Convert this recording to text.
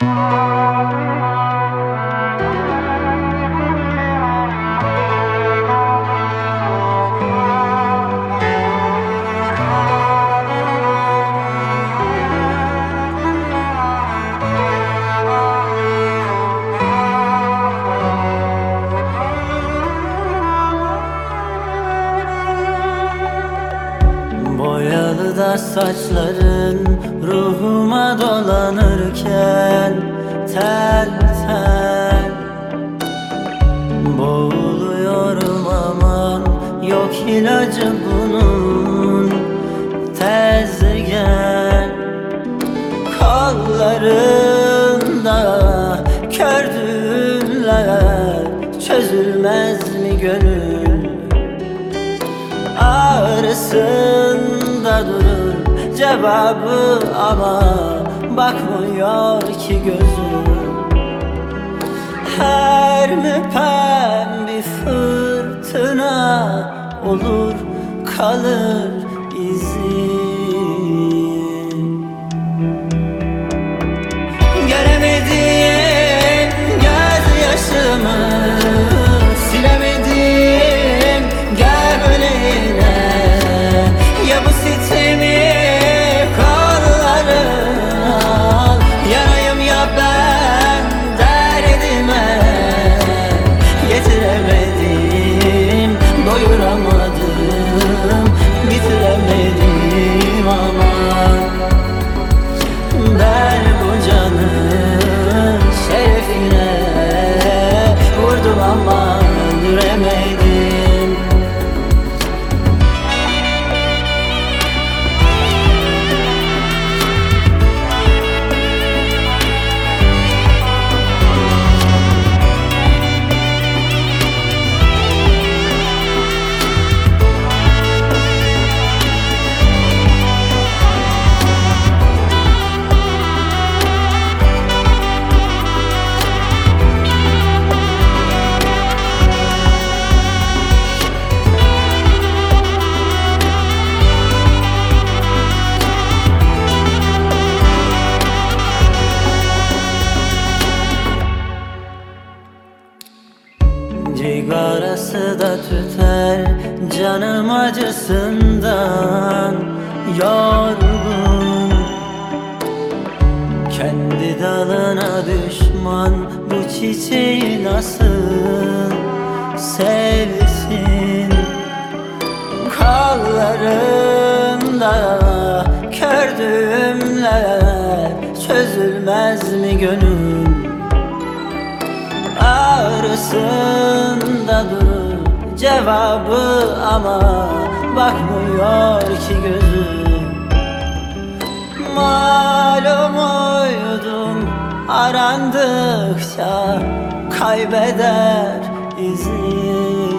Música da saçların ruhuma dolanırken Tel tel. Boğuluyorum aman yok ilacı bunun. Tez gel Kollarında kördüler Çözülmez mi gönül? Durur cevabı ama Bakmıyor ki gözüm. Her müpem bir fırtına olur kalır Cigarası da tüter canım acısından yorgun. Kendi dalına düşman bu çiçeği nasıl sevsin? Kollarında kör düğümler çözülmez mi gönül? Ağrısında durur cevabı ama Bakmıyor ki gözüm. Malum uydum arandıkça Kaybeder izini